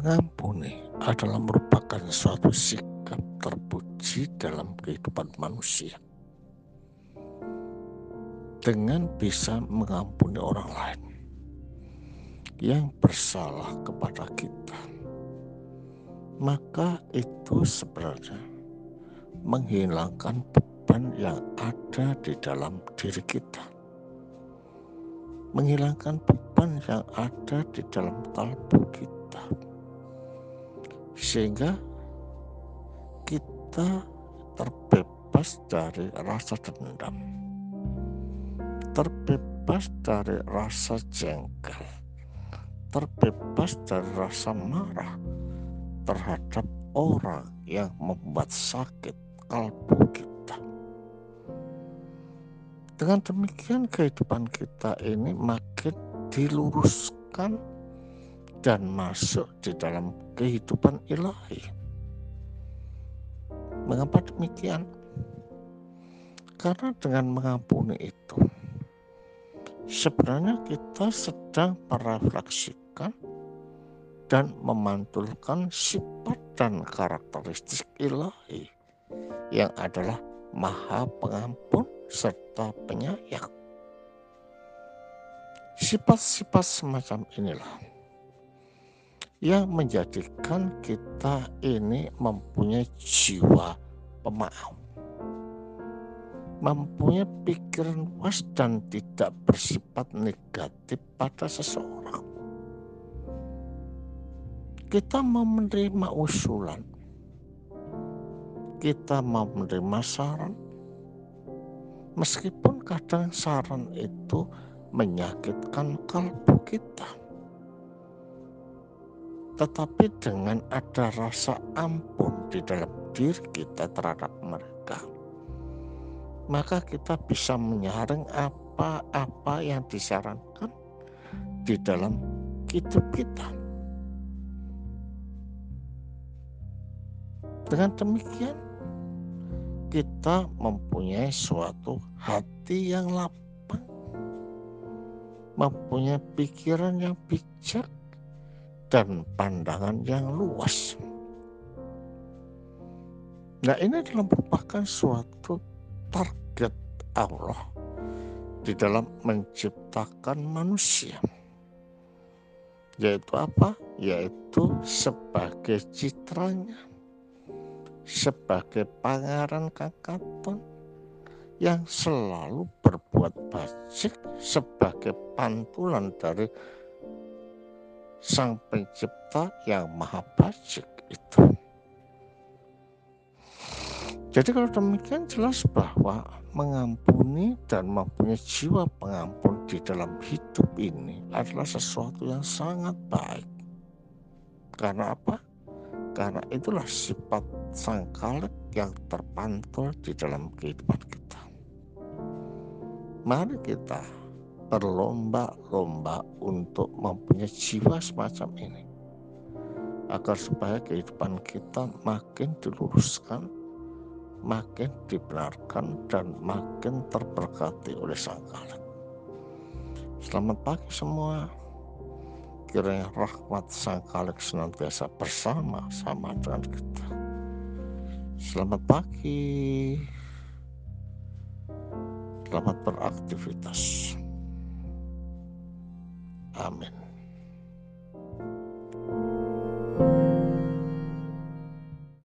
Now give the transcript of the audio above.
mengampuni adalah merupakan suatu sikap terpuji dalam kehidupan manusia. Dengan bisa mengampuni orang lain yang bersalah kepada kita, maka itu sebenarnya menghilangkan beban yang ada di dalam diri kita menghilangkan beban yang ada di dalam kalbu kita sehingga kita terbebas dari rasa dendam. Terbebas dari rasa jengkel. Terbebas dari rasa marah terhadap orang yang membuat sakit kalbu kita. Dengan demikian kehidupan kita ini makin diluruskan dan masuk di dalam kehidupan ilahi. Mengapa demikian? Karena dengan mengampuni itu, sebenarnya kita sedang merefleksikan dan memantulkan sifat dan karakteristik ilahi yang adalah maha pengampun serta penyayang. Sifat-sifat semacam inilah yang menjadikan kita ini mempunyai jiwa pemaaf, mempunyai pikiran luas dan tidak bersifat negatif pada seseorang. Kita mau menerima usulan, kita mau menerima saran, Meskipun kadang saran itu menyakitkan kalbu kita. Tetapi dengan ada rasa ampun di dalam diri kita terhadap mereka, maka kita bisa menyaring apa-apa yang disarankan di dalam hidup kita. Dengan demikian, kita mempunyai suatu hati yang lapang, mempunyai pikiran yang bijak, dan pandangan yang luas. Nah, ini adalah merupakan suatu target Allah di dalam menciptakan manusia. Yaitu apa? Yaitu sebagai citranya sebagai pangeran kakaton yang selalu berbuat baik sebagai pantulan dari sang pencipta yang maha baik itu. Jadi kalau demikian jelas bahwa mengampuni dan mempunyai jiwa pengampun di dalam hidup ini adalah sesuatu yang sangat baik. Karena apa? Karena itulah sifat sang kalik yang terpantul di dalam kehidupan kita. Mari kita berlomba-lomba untuk mempunyai jiwa semacam ini. Agar supaya kehidupan kita makin diluruskan, makin dibenarkan, dan makin terberkati oleh sang kalik. Selamat pagi semua kiranya rahmat sang kalik senantiasa bersama sama dengan kita. Selamat pagi. Selamat beraktivitas. Amen.